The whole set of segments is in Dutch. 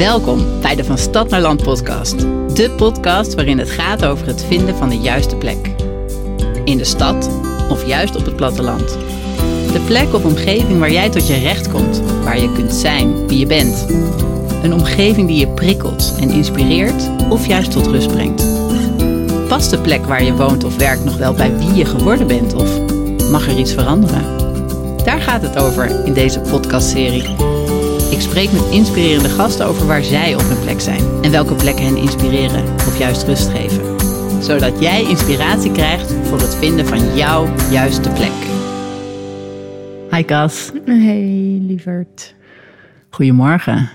Welkom bij de Van Stad naar Land podcast. De podcast waarin het gaat over het vinden van de juiste plek. In de stad of juist op het platteland. De plek of omgeving waar jij tot je recht komt, waar je kunt zijn wie je bent. Een omgeving die je prikkelt en inspireert of juist tot rust brengt. Past de plek waar je woont of werkt nog wel bij wie je geworden bent of mag er iets veranderen? Daar gaat het over in deze podcastserie. Ik spreek met inspirerende gasten over waar zij op hun plek zijn en welke plekken hen inspireren of juist rust geven. Zodat jij inspiratie krijgt voor het vinden van jouw juiste plek. Hi Cas. Hey, lieverd. Goedemorgen.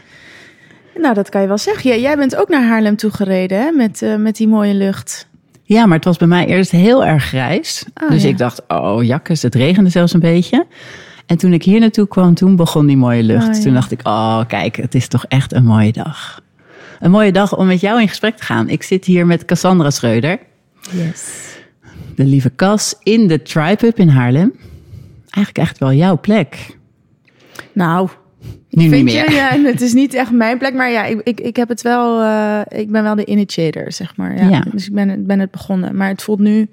Nou, dat kan je wel zeggen. Ja, jij bent ook naar Haarlem toegereden hè? Met, uh, met die mooie lucht. Ja, maar het was bij mij eerst heel erg grijs. Oh, dus ja. ik dacht, oh jakkes, het regende zelfs een beetje. En toen ik hier naartoe kwam, toen begon die mooie lucht. Oh, ja. Toen dacht ik, oh kijk, het is toch echt een mooie dag. Een mooie dag om met jou in gesprek te gaan. Ik zit hier met Cassandra Schreuder, Yes. de lieve Cas, in de Tribe Hub in Haarlem. Eigenlijk echt wel jouw plek. Nou, Nu niet vind meer. je? Ja, het is niet echt mijn plek, maar ja, ik, ik, ik heb het wel. eh, ik ben wel de initiator, zeg maar. Ja. Ja. Dus ik ben, ben het begonnen. Maar het voelt nu.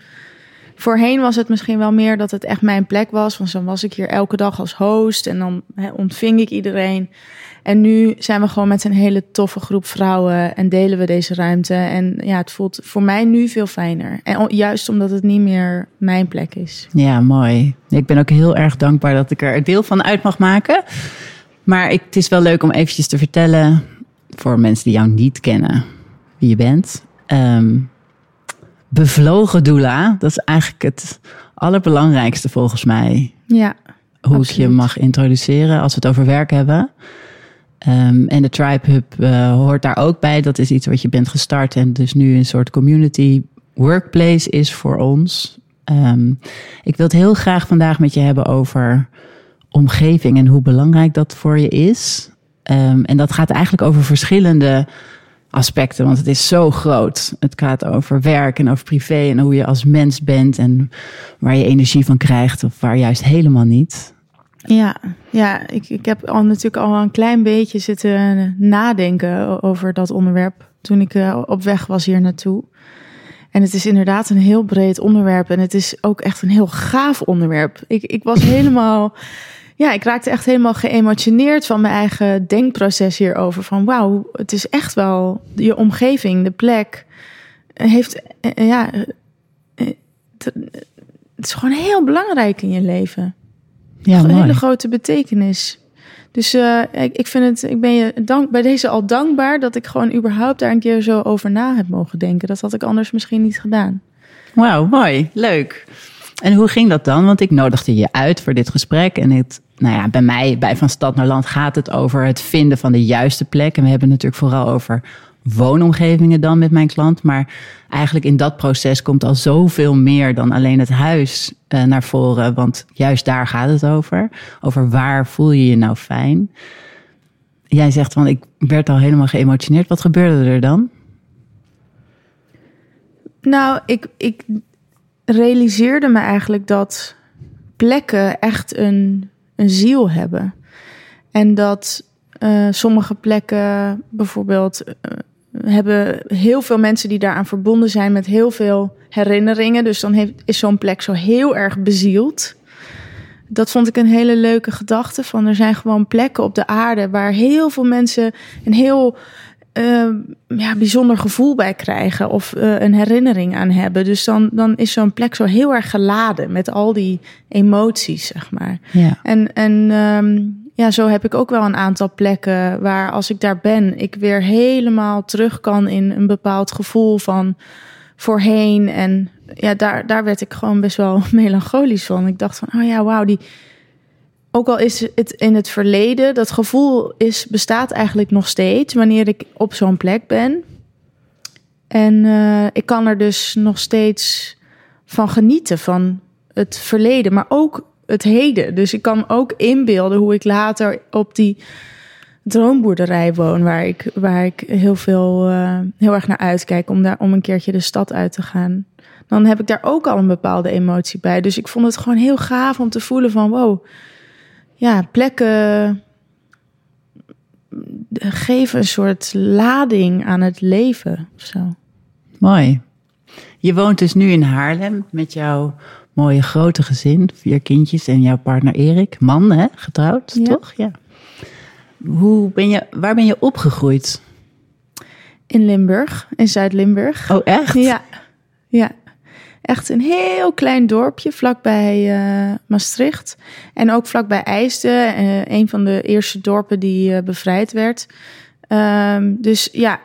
Voorheen was het misschien wel meer dat het echt mijn plek was. Want dan was ik hier elke dag als host en dan ontving ik iedereen. En nu zijn we gewoon met een hele toffe groep vrouwen en delen we deze ruimte. En ja, het voelt voor mij nu veel fijner. En juist omdat het niet meer mijn plek is. Ja, mooi. Ik ben ook heel erg dankbaar dat ik er deel van uit mag maken. Maar ik, het is wel leuk om eventjes te vertellen voor mensen die jou niet kennen wie je bent. Ehm, bevlogen doula, dat is eigenlijk het allerbelangrijkste volgens mij. Ja, Hoe ik je mag introduceren als we het over werk hebben. Ehm, en de Tribe Hub eh, hoort daar ook bij. Dat is iets wat je bent gestart en dus nu een soort community workplace is voor ons. Ehm, ik wil het heel graag vandaag met je hebben over omgeving en hoe belangrijk dat voor je is. Ehm, en dat gaat eigenlijk over verschillende aspecten, want het is zo groot. Het gaat over werk en over privé en hoe je als mens bent en waar je energie van krijgt of waar juist helemaal niet. Ja, ja ik, ik heb al natuurlijk al een klein beetje zitten nadenken over dat onderwerp toen ik eh, op weg was hier naartoe. En het is inderdaad een heel breed onderwerp en het is ook echt een heel gaaf onderwerp. Ik, ik was helemaal, ja, ik raakte echt helemaal geëmotioneerd van mijn eigen denkproces hierover. Van wauw, het is echt wel je omgeving, de plek, eh, heeft, eh, ja, eh, eh, het is gewoon heel belangrijk in je leven Ja, een hele grote betekenis. Dus ik, ik vind het, ik ben je dank, bij deze al dankbaar dat ik gewoon überhaupt daar een keer zo over na heb mogen denken. Dat had ik anders misschien niet gedaan. Wauw, mooi, leuk. En hoe ging dat dan? Want ik nodigde je uit voor dit gesprek. En het, nou ja, bij mij, bij Van Stad naar Land, gaat het over het vinden van de juiste plek. En we hebben het natuurlijk vooral over woonomgevingen dan met mijn klant. Maar eigenlijk in dat proces komt al zoveel meer dan alleen het huis eh, naar voren. Want juist daar gaat het over. Over waar voel je je nou fijn? Jij zegt van, ik werd al helemaal geëmotioneerd. Wat gebeurde er dan? Nou, ik, ik realiseerde me eigenlijk dat plekken echt een, een ziel hebben. En dat eh, sommige plekken bijvoorbeeld eh, hebben heel veel mensen die daaraan verbonden zijn met heel veel herinneringen. Dus dan heeft, is zo'n plek zo heel erg bezield. Dat vond ik een hele leuke gedachte. Van er zijn gewoon plekken op de aarde waar heel veel mensen een heel eh, ja, bijzonder gevoel bij krijgen of eh, een herinnering aan hebben. Dus dan, dan is zo'n plek zo heel erg geladen met al die emoties, zeg maar. Ja. En, en ehm, ja, zo heb ik ook wel een aantal plekken waar als ik daar ben, ik weer helemaal terug kan in een bepaald gevoel van voorheen. En ja, daar, daar werd ik gewoon best wel melancholisch van. Ik dacht van, oh ja, wauw, die. Ook al is het in het verleden, dat gevoel is, bestaat eigenlijk nog steeds wanneer ik op zo'n plek ben. En eh, ik kan er dus nog steeds van genieten, van het verleden, maar ook het heden. Dus ik kan ook inbeelden hoe ik later op die droomboerderij woon, waar ik, waar ik heel, veel, eh, heel erg naar uitkijk om, daar, om een keertje de stad uit te gaan. Dan heb ik daar ook al een bepaalde emotie bij. Dus ik vond het gewoon heel gaaf om te voelen van wow, ja, plekken geven een soort lading aan het leven. Of zo. Mooi. Je woont dus nu in Haarlem met jouw mooie grote gezin, vier kindjes en jouw partner Erik. Man, hè? Getrouwd, Ja. toch? Ja. Hoe ben je, waar ben je opgegroeid? In Limburg, in Zuid-Limburg. Oh, echt? Ja, ja. Echt een heel klein dorpje vlakbij eh, Maastricht. En ook vlakbij IJsden, eh, een van de eerste dorpen die eh, bevrijd werd. Ehm, dus ja,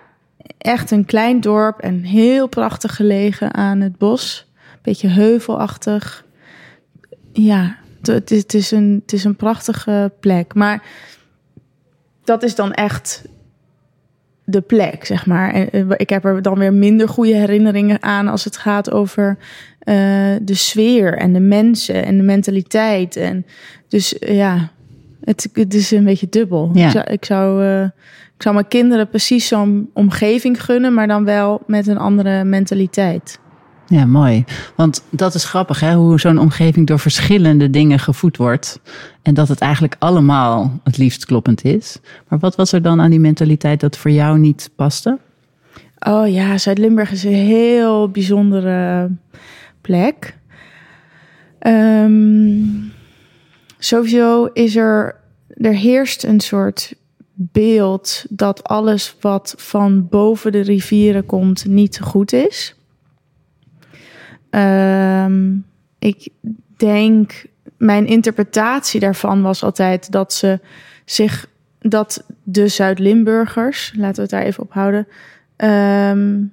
echt een klein dorp en heel prachtig gelegen aan het bos. Beetje heuvelachtig. Ja, het, is een, het is een prachtige plek. Maar dat is dan echt de plek, zeg maar. En eh, ik heb er dan weer minder goede herinneringen aan als het gaat over eh, de sfeer en de mensen en de mentaliteit. En dus eh, ja, het, het is een beetje dubbel. Ja. Ik, zou, ik, zou, ik zou mijn kinderen precies zo'n omgeving gunnen, maar dan wel met een andere mentaliteit. Ja, mooi. Want dat is grappig, hè? hoe zo'n omgeving door verschillende dingen gevoed wordt. En dat het eigenlijk allemaal het liefst kloppend is. Maar wat was er dan aan die mentaliteit dat voor jou niet paste? Oh ja, Zuid-Limburg is een heel bijzondere plek. Ehm, sowieso is er, er heerst een soort beeld dat alles wat van boven de rivieren komt niet goed is. Ehm, ik denk, mijn interpretatie daarvan was altijd dat ze zich, dat de Zuid-Limburgers, laten we het daar even op houden, ehm,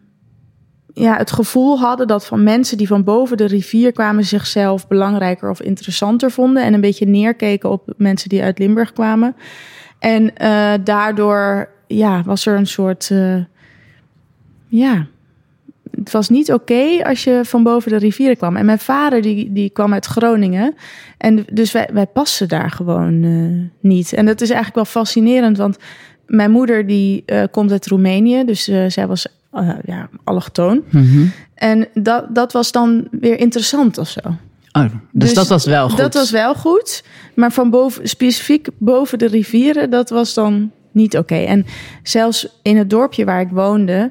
ja, het gevoel hadden dat van mensen die van boven de rivier kwamen zichzelf belangrijker of interessanter vonden en een beetje neerkeken op mensen die uit Limburg kwamen. En eh, daardoor ja, was er een soort eh, ja, het was niet oké als je van boven de rivieren kwam. En mijn vader die, die kwam uit Groningen. En dus wij, wij passen daar gewoon eh, niet. En dat is eigenlijk wel fascinerend, want mijn moeder die eh, komt uit Roemenië. Dus eh, zij was ja, allochtoon. Mhm. En dat, dat was dan weer interessant of zo. Oh, dus, Dus dat was wel goed. Dat was wel goed. Maar van boven, specifiek boven de rivieren, dat was dan niet oké. En zelfs in het dorpje waar ik woonde,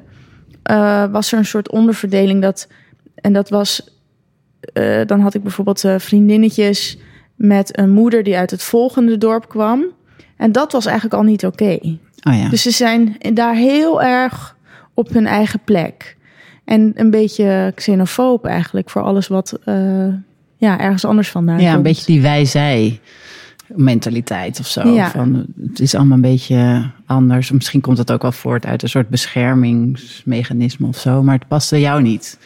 eh, was er een soort onderverdeling. Dat, en dat was, eh, dan had ik bijvoorbeeld eh, vriendinnetjes met een moeder die uit het volgende dorp kwam. En dat was eigenlijk al niet oké. Oh ja. Dus ze zijn daar heel erg op hun eigen plek. En een beetje xenofoob eigenlijk voor alles wat ja, ergens anders vandaan ja, een komt. beetje die wij-zij mentaliteit of zo. Ja. Van, het is allemaal een beetje anders. Misschien komt het ook wel voort uit een soort beschermingsmechanisme of zo. Maar het paste jou niet.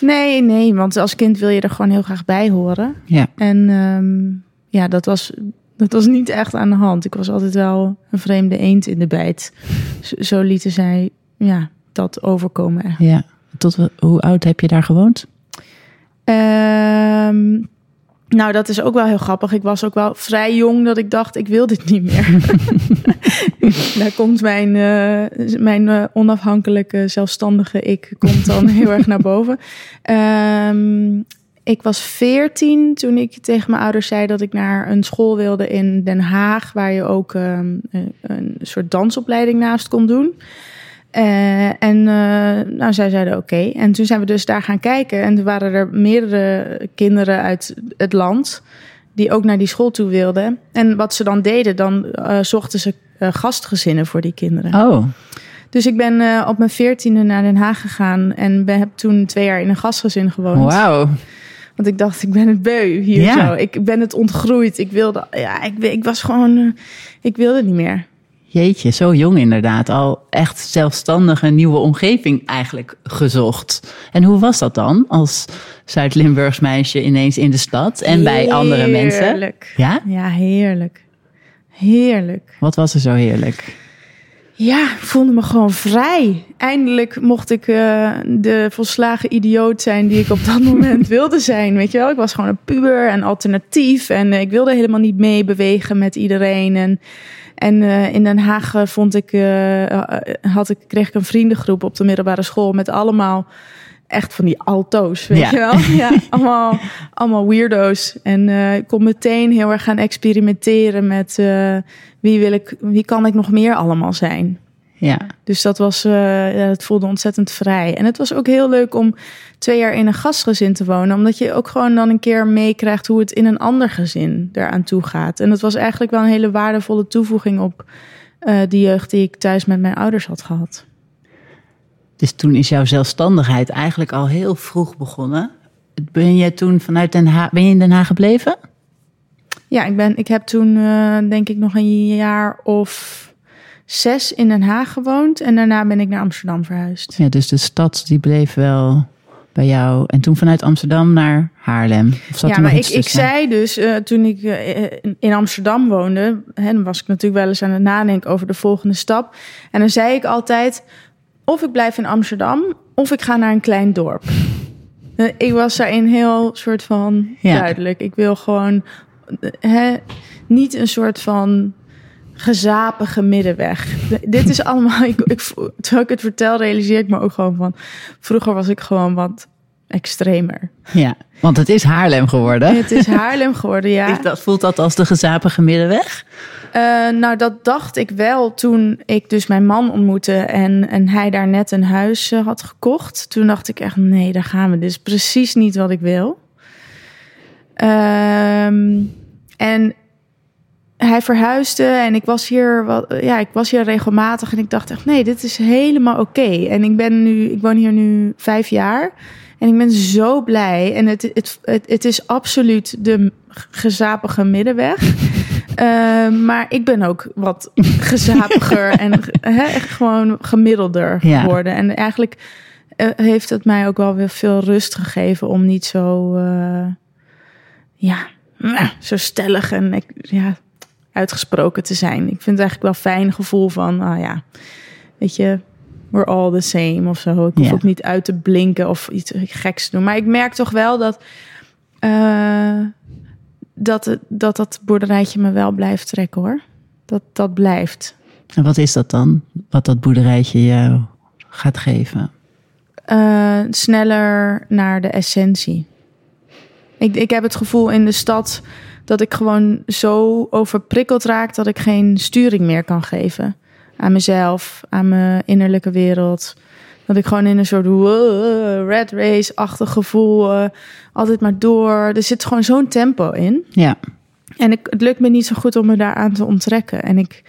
Nee, nee, want als kind wil je er gewoon heel graag bij horen. Ja. En ehm, ja, dat was, dat was niet echt aan de hand. Ik was altijd wel een vreemde eend in de bijt. Zo, zo lieten zij ja, dat overkomen. eigenlijk. ja. Tot hoe oud heb je daar gewoond? Ehm, nou, dat is ook wel heel grappig. Ik was ook wel vrij jong dat ik dacht, ik wil dit niet meer. Daar komt mijn, eh, mijn eh, onafhankelijke, zelfstandige ik komt dan heel erg naar boven. Ehm, ik was veertien toen ik tegen mijn ouders zei dat ik naar een school wilde in Den Haag, waar je ook ehm, een- een soort dansopleiding naast kon doen. Eh, en eh, nou, zij zeiden oké. En toen zijn we dus daar gaan kijken. En er waren er meerdere kinderen uit het land die ook naar die school toe wilden. En wat ze dan deden, dan eh, zochten ze gastgezinnen voor die kinderen. Oh, Dus ik ben op mijn veertiende naar Den Haag gegaan en ben, heb toen twee jaar in een gastgezin gewoond. wauw. Want ik dacht, ik ben het beu hier Ja. zo. Ik ben het ontgroeid. Ik wilde, ja, ik, ik was gewoon, ik wilde niet meer. Jeetje, zo jong inderdaad. Al echt zelfstandig een nieuwe omgeving eigenlijk gezocht. En hoe was dat dan als Zuid-Limburgs meisje ineens in de stad en bij andere mensen? Heerlijk. Ja? Ja, heerlijk. Heerlijk. Wat was er zo heerlijk? Ja, ik voelde me gewoon vrij. Eindelijk mocht ik eh, de volslagen idioot zijn die ik op dat moment wilde zijn. Weet je wel, ik was gewoon een puber en alternatief. En eh, ik wilde helemaal niet meebewegen met iedereen. En, en eh, in Den Haag eh, vond ik, eh, had ik, kreeg ik een vriendengroep op de middelbare school met allemaal echt van die alto's, weet Ja. je wel? Ja, allemaal, allemaal weirdo's. En ik kon meteen heel erg gaan experimenteren met wie wil ik, wie kan ik nog meer allemaal zijn. Ja. Dus dat was, eh, het voelde ontzettend vrij. En het was ook heel leuk om twee jaar in een gastgezin te wonen, omdat je ook gewoon dan een keer meekrijgt hoe het in een ander gezin eraan toe gaat. En dat was eigenlijk wel een hele waardevolle toevoeging op eh die jeugd die ik thuis met mijn ouders had gehad. Dus toen is jouw zelfstandigheid eigenlijk al heel vroeg begonnen. Ben je toen vanuit Den Haag, ben je in Den Haag gebleven? Ja, ik, ben, ik heb toen eh, denk ik nog een jaar of zes in Den Haag gewoond. En daarna ben ik naar Amsterdam verhuisd. Ja, dus de stad die bleef wel bij jou. En toen vanuit Amsterdam naar Haarlem. Of zat ja, er maar ik, ik zei dus eh, toen ik eh, in- Amsterdam woonde, hè, dan was ik natuurlijk wel eens aan het nadenken over de volgende stap. En dan zei ik altijd: of ik blijf in Amsterdam, of ik ga naar een klein dorp. Eh, Ik was daarin heel soort van Ja. duidelijk. Ik wil gewoon hè, niet een soort van gezapige middenweg. Dit is allemaal. Ik, ik, terwijl ik het vertel, realiseer ik me ook gewoon van. Vroeger was ik gewoon wat extremer. Ja, want het is Haarlem geworden. Het is Haarlem geworden, ja. Is dat, voelt dat als de gezapige middenweg? Eh, nou, dat dacht ik wel toen ik dus mijn man ontmoette en, en hij daar net een huis eh, had gekocht. Toen dacht ik echt, nee, daar gaan we. Dit is precies niet wat ik wil. Ehm, en hij verhuisde en ik was hier wat, ja, ik was hier regelmatig en ik dacht echt, nee, dit is helemaal oké. En ik ben nu, ik woon hier nu vijf jaar en ik ben zo blij. En het, het, het, het is absoluut de gezapige middenweg. Eh, maar ik ben ook wat gezapiger en gewoon gemiddelder Ja. geworden. En eigenlijk eh, heeft het mij ook wel weer veel rust gegeven om niet zo, eh, ja, zo stellig en ik- ja, uitgesproken te zijn. Ik vind het eigenlijk wel een fijn gevoel van, ah ja, weet je, we're all the same of zo. Ik hoef Ja. ook niet uit te blinken of iets geks te doen. Maar ik merk toch wel dat, eh, dat, het, dat dat boerderijtje me wel blijft trekken hoor. Dat dat blijft. En wat is dat dan? Wat dat boerderijtje jou gaat geven? Eh, sneller naar de essentie. Ik, ik heb het gevoel in de stad dat ik gewoon zo overprikkeld raak dat ik geen sturing meer kan geven aan mezelf, aan mijn innerlijke wereld. Dat ik gewoon in een soort wow, red race-achtig gevoel eh, altijd maar door. Er zit gewoon zo'n tempo in. Ja, En ik, het lukt me niet zo goed om me daaraan te onttrekken. En ik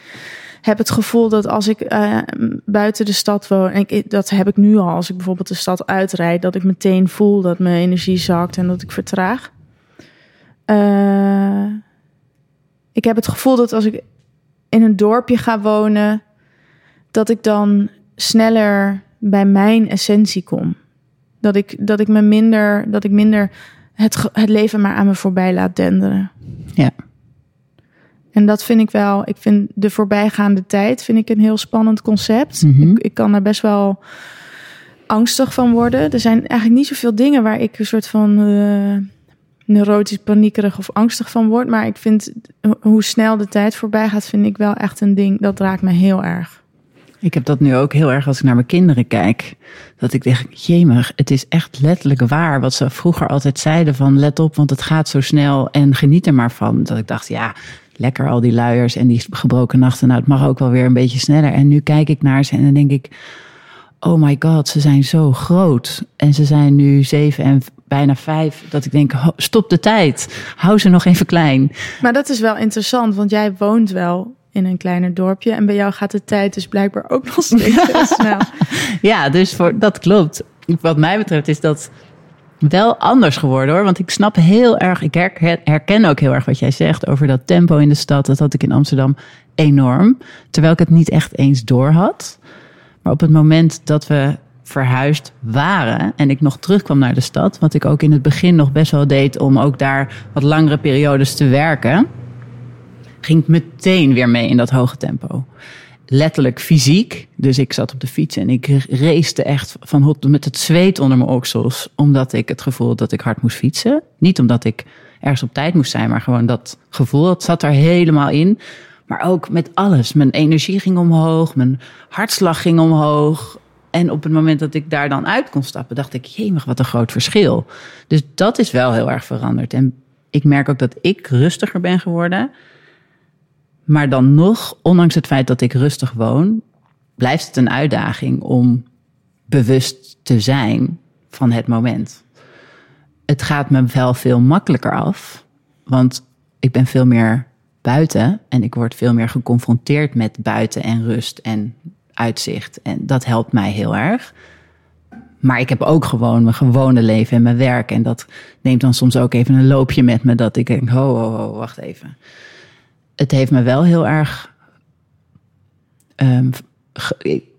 heb het gevoel dat als ik eh, buiten de stad woon, en dat heb ik nu al, als ik bijvoorbeeld de stad uitrijd, dat ik meteen voel dat mijn energie zakt en dat ik vertraag. Eh, ik heb het gevoel dat als ik in een dorpje ga wonen, dat ik dan sneller bij mijn essentie kom. Dat ik, dat ik me minder, dat ik minder het, het leven maar aan me voorbij laat denderen. ja. En dat vind ik wel, ik vind de voorbijgaande tijd vind ik een heel spannend concept. Mhm. ik, ik kan er best wel angstig van worden. Er zijn eigenlijk niet zoveel dingen waar ik een soort van eh, neurotisch, paniekerig of angstig van word. Maar ik vind ho- hoe snel de tijd voorbij gaat, vind ik wel echt een ding dat raakt me heel erg. Ik heb dat nu ook heel erg als ik naar mijn kinderen kijk. Dat ik denk, jemig, het is echt letterlijk waar. Wat ze vroeger altijd zeiden van let op, want het gaat zo snel en geniet er maar van. Dat ik dacht, ja, lekker al die luiers en die gebroken nachten. Nou, het mag ook wel weer een beetje sneller. En nu kijk ik naar ze en dan denk ik, oh my god, ze zijn zo groot. En ze zijn nu zeven en bijna vijf. Dat ik denk, stop de tijd. Hou ze nog even klein. Maar dat is wel interessant, want jij woont wel in een kleiner dorpje. En bij jou gaat de tijd dus blijkbaar ook nog steeds snel. Ja, dus voor, dat klopt. Wat mij betreft is dat wel anders geworden hoor. Want ik snap heel erg, ik herken, ook heel erg wat jij zegt over dat tempo in de stad. Dat had ik in Amsterdam enorm. Terwijl ik het niet echt eens door had. Maar op het moment dat we verhuisd waren en ik nog terugkwam naar de stad, wat ik ook in het begin nog best wel deed om ook daar wat langere periodes te werken, ging ik meteen weer mee in dat hoge tempo. Letterlijk fysiek. Dus ik zat op de fiets en ik race echt van hot met het zweet onder mijn oksels. Omdat ik het gevoel dat ik hard moest fietsen. Niet omdat ik ergens op tijd moest zijn, maar gewoon dat gevoel. Dat zat er helemaal in. Maar ook met alles. Mijn energie ging omhoog, mijn hartslag ging omhoog. En op het moment dat ik daar dan uit kon stappen, dacht ik, jemig, wat een groot verschil. Dus dat is wel heel erg veranderd. En ik merk ook dat ik rustiger ben geworden. Maar dan nog, ondanks het feit dat ik rustig woon, blijft het een uitdaging om bewust te zijn van het moment. Het gaat me wel veel makkelijker af, want ik ben veel meer buiten en ik word veel meer geconfronteerd met buiten en rust en uitzicht. En dat helpt mij heel erg. Maar ik heb ook gewoon mijn gewone leven en mijn werk. En dat neemt dan soms ook even een loopje met me. Dat ik denk, ho, ho, ho, wacht even. Het heeft me wel heel erg... Um,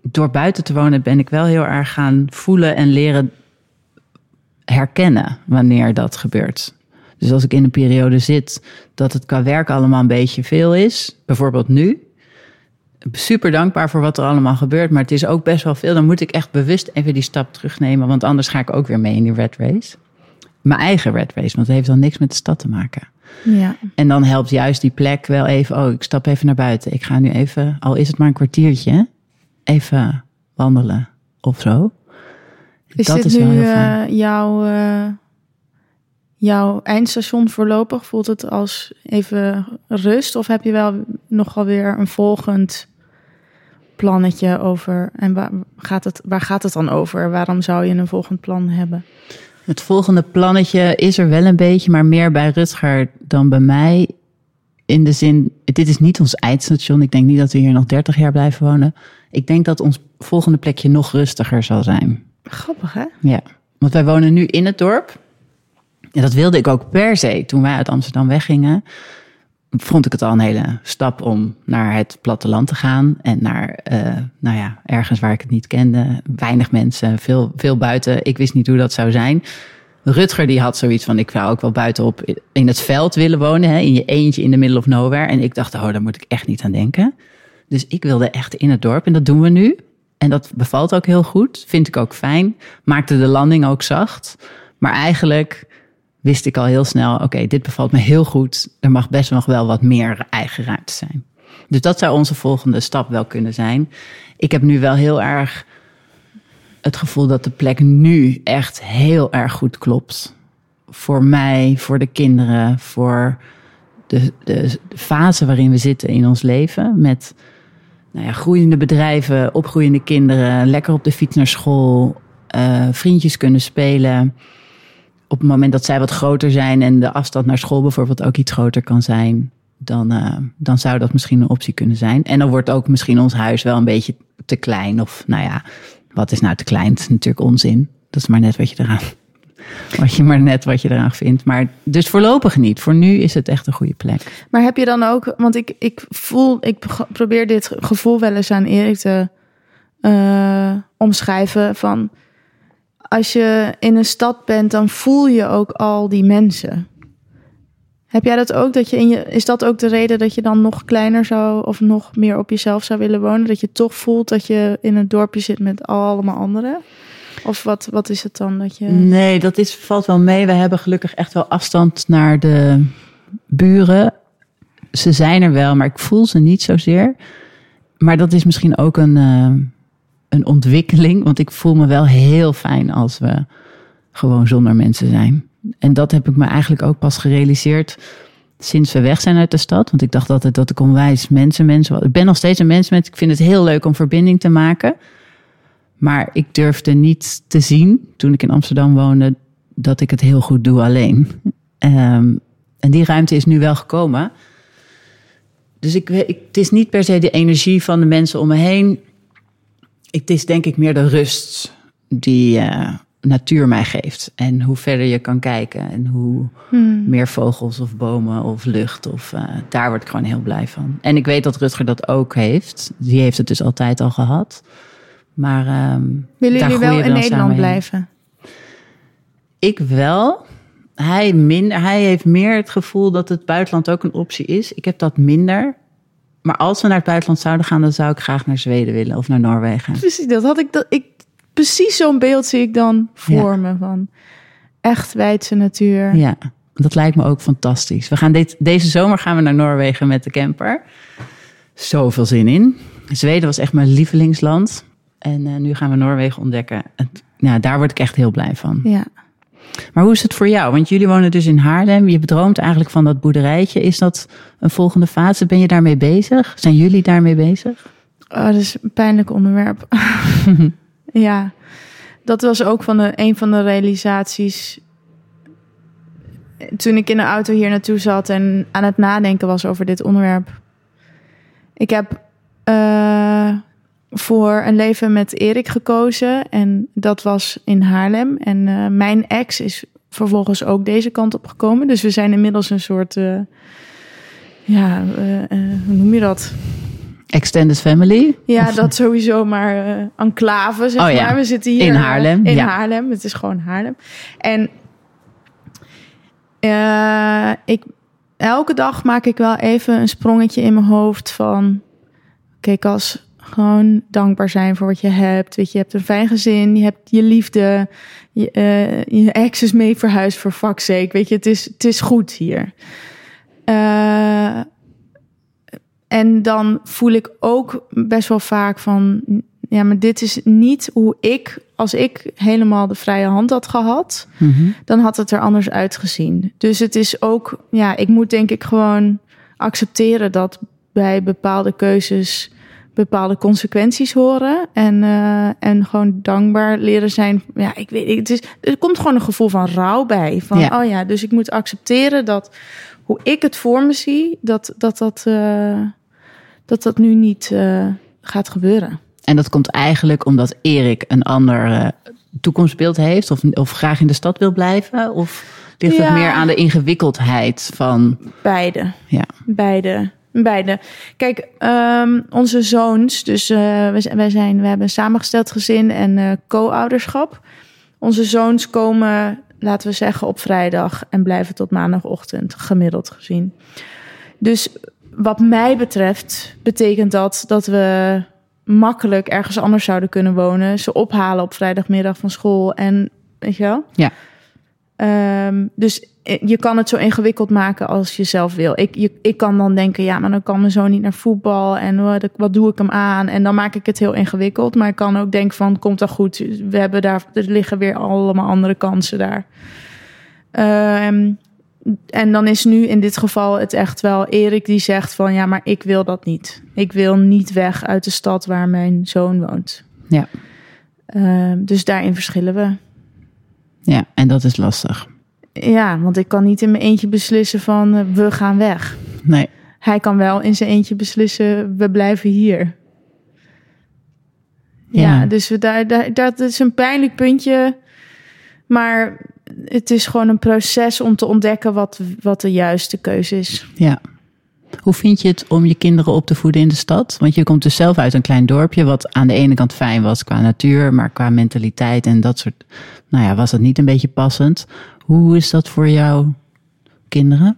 door buiten te wonen ben ik wel heel erg gaan voelen en leren herkennen wanneer dat gebeurt. Dus als ik in een periode zit dat het qua werk allemaal een beetje veel is, bijvoorbeeld nu, super dankbaar voor wat er allemaal gebeurt, maar het is ook best wel veel. Dan moet ik echt bewust even die stap terugnemen, want anders ga ik ook weer mee in die red race. Mijn eigen red race, want het heeft dan niks met de stad te maken. Ja. En dan helpt juist die plek wel even, oh, ik stap even naar buiten. Ik ga nu even, al is het maar een kwartiertje, even wandelen of zo. Is dat dit is nu uh, jouw, uh, jouw eindstation voorlopig? Voelt het als even rust? Of heb je wel nogal weer een volgend plannetje over? En waar gaat, het, waar gaat het dan over? Waarom zou je een volgend plan hebben? Het volgende plannetje is er wel een beetje, maar meer bij Rutger dan bij mij. In de zin, dit is niet ons eindstation. Ik denk niet dat we hier nog 30 jaar blijven wonen. Ik denk dat ons volgende plekje nog rustiger zal zijn. Grappig, hè? Ja, want wij wonen nu in het dorp. En dat wilde ik ook per se. Toen wij uit Amsterdam weggingen, vond ik het al een hele stap om naar het platteland te gaan. En naar, uh, nou ja, ergens waar ik het niet kende. Weinig mensen, veel, veel buiten. Ik wist niet hoe dat zou zijn. Rutger die had zoiets van, ik zou ook wel buitenop in het veld willen wonen. Hè, in je eentje in de middle of nowhere. En ik dacht, oh, daar moet ik echt niet aan denken. Dus ik wilde echt in het dorp en dat doen we nu. En dat bevalt ook heel goed, vind ik ook fijn. Maakte de landing ook zacht. Maar eigenlijk wist ik al heel snel, oké, dit bevalt me heel goed. Er mag best nog wel wat meer eigen ruimte zijn. Dus dat zou onze volgende stap wel kunnen zijn. Ik heb nu wel heel erg het gevoel dat de plek nu echt heel erg goed klopt. Voor mij, voor de kinderen, voor de, de fase waarin we zitten in ons leven. Met nou ja, groeiende bedrijven, opgroeiende kinderen, lekker op de fiets naar school, uh, vriendjes kunnen spelen. Op het moment dat zij wat groter zijn en de afstand naar school bijvoorbeeld ook iets groter kan zijn, dan, uh, dan zou dat misschien een optie kunnen zijn. En dan wordt ook misschien ons huis wel een beetje te klein. Of nou ja, wat is nou te klein? Dat is natuurlijk onzin. Dat is maar net wat je eraan wat je maar net wat je eraan vindt. Maar dus voorlopig niet. Voor nu is het echt een goede plek. Maar heb je dan ook, want ik, ik voel, ik probeer dit gevoel wel eens aan Erik te uh, omschrijven. Van als je in een stad bent, dan voel je ook al die mensen. Heb jij dat ook? Dat je in je, is dat ook de reden dat je dan nog kleiner zou of nog meer op jezelf zou willen wonen? Dat je toch voelt dat je in een dorpje zit met allemaal anderen? Of wat, wat is het dan dat je. Nee, dat is, valt wel mee. We hebben gelukkig echt wel afstand naar de buren. Ze zijn er wel, maar ik voel ze niet zozeer. Maar dat is misschien ook een, uh, een ontwikkeling. Want ik voel me wel heel fijn als we gewoon zonder mensen zijn. En dat heb ik me eigenlijk ook pas gerealiseerd sinds we weg zijn uit de stad. Want ik dacht altijd dat ik onwijs mensen, mensen. Ik ben nog steeds een mens. Ik vind het heel leuk om verbinding te maken. Maar ik durfde niet te zien toen ik in Amsterdam woonde dat ik het heel goed doe alleen. Um, en die ruimte is nu wel gekomen. Dus ik, het is niet per se de energie van de mensen om me heen. Het is denk ik meer de rust die uh, natuur mij geeft. En hoe verder je kan kijken. En hoe hmm. meer vogels of bomen of lucht. Of, uh, daar word ik gewoon heel blij van. En ik weet dat Rutger dat ook heeft. Die heeft het dus altijd al gehad. Maar um, willen jullie wel in Nederland blijven? Ik wel. Hij, minder, hij heeft meer het gevoel dat het buitenland ook een optie is. Ik heb dat minder. Maar als we naar het buitenland zouden gaan, dan zou ik graag naar Zweden willen of naar Noorwegen. Precies, dat had ik. Dat, ik precies zo'n beeld zie ik dan voor me van echt wijdse natuur. Ja, dat lijkt me ook fantastisch. We gaan dit, deze zomer gaan we naar Noorwegen met de camper. Zoveel zin in. Zweden was echt mijn lievelingsland. En eh, nu gaan we Noorwegen ontdekken. Het, ja, daar word ik echt heel blij van. Ja. Maar hoe is het voor jou? Want jullie wonen dus in Haarlem. Je bedroomt eigenlijk van dat boerderijtje. Is dat een volgende fase? Ben je daarmee bezig? Zijn jullie daarmee bezig? Oh, dat is een pijnlijk onderwerp. ja, dat was ook van de, een van de realisaties. Toen ik in de auto hier naartoe zat en aan het nadenken was over dit onderwerp. Ik heb uh, voor een leven met Erik gekozen en dat was in Haarlem. En uh, mijn ex is vervolgens ook deze kant op gekomen. Dus we zijn inmiddels een soort, uh, ja, hoe noem je dat? Extended family? Ja, dat sowieso, maar uh, enclave, zeg oh, ja. maar. We zitten hier in Haarlem. in ja. Haarlem. Het is gewoon Haarlem. En uh, ik, elke dag maak ik wel even een sprongetje in mijn hoofd van... Kijk, als gewoon dankbaar zijn voor wat je hebt. Weet je, je hebt een fijn gezin, je hebt je liefde, je, uh, je ex is mee verhuisd voor fuck's sake. Weet je, het is, het is goed hier. Uh, en dan voel ik ook best wel vaak van, ja, maar dit is niet hoe ik, als ik helemaal de vrije hand had gehad, mm -hmm. dan had het er anders uitgezien. Dus het is ook, ja, ik moet denk ik gewoon accepteren dat bij bepaalde keuzes bepaalde consequenties horen en, uh, en gewoon dankbaar leren zijn. Ja, ik weet, het is, er komt gewoon een gevoel van rouw bij. Van, Ja. oh ja, dus ik moet accepteren dat hoe ik het voor me zie, dat dat, dat, uh, dat, dat nu niet uh, gaat gebeuren. En dat komt eigenlijk omdat Erik een ander toekomstbeeld heeft of, of graag in de stad wil blijven? Of ligt Ja. het meer aan de ingewikkeldheid van... Beide. Ja, Beide. Beide. Kijk, um, onze zoons, dus uh, zijn, we hebben een samengesteld gezin en uh, co-ouderschap. Onze zoons komen, laten we zeggen, op vrijdag en blijven tot maandagochtend, gemiddeld gezien. Dus wat mij betreft betekent dat dat we makkelijk ergens anders zouden kunnen wonen. Ze ophalen op vrijdagmiddag van school en weet je wel? Ja. Um, dus je kan het zo ingewikkeld maken als je zelf wil. Ik, je, ik kan dan denken, ja, maar dan kan mijn zoon niet naar voetbal en wat, wat doe ik hem aan? En dan maak ik het heel ingewikkeld. Maar ik kan ook denken van, komt dat goed? We hebben daar, er liggen weer allemaal andere kansen daar. Um, en dan is nu in dit geval het echt wel Erik die zegt van, ja, maar ik wil dat niet. Ik wil niet weg uit de stad waar mijn zoon woont. Ja. Um, dus daarin verschillen we. Ja, en dat is lastig. Ja, want ik kan niet in mijn eentje beslissen van uh, we gaan weg. Nee. Hij kan wel in zijn eentje beslissen we blijven hier. Ja, dus we, daar, daar, dat is een pijnlijk puntje. Maar het is gewoon een proces om te ontdekken wat, wat de juiste keuze is. Ja. Hoe vind je het om je kinderen op te voeden in de stad? Want je komt dus zelf uit een klein dorpje, wat aan de ene kant fijn was qua natuur, maar qua mentaliteit en dat soort. Nou ja, was dat niet een beetje passend? Hoe is dat voor jouw kinderen?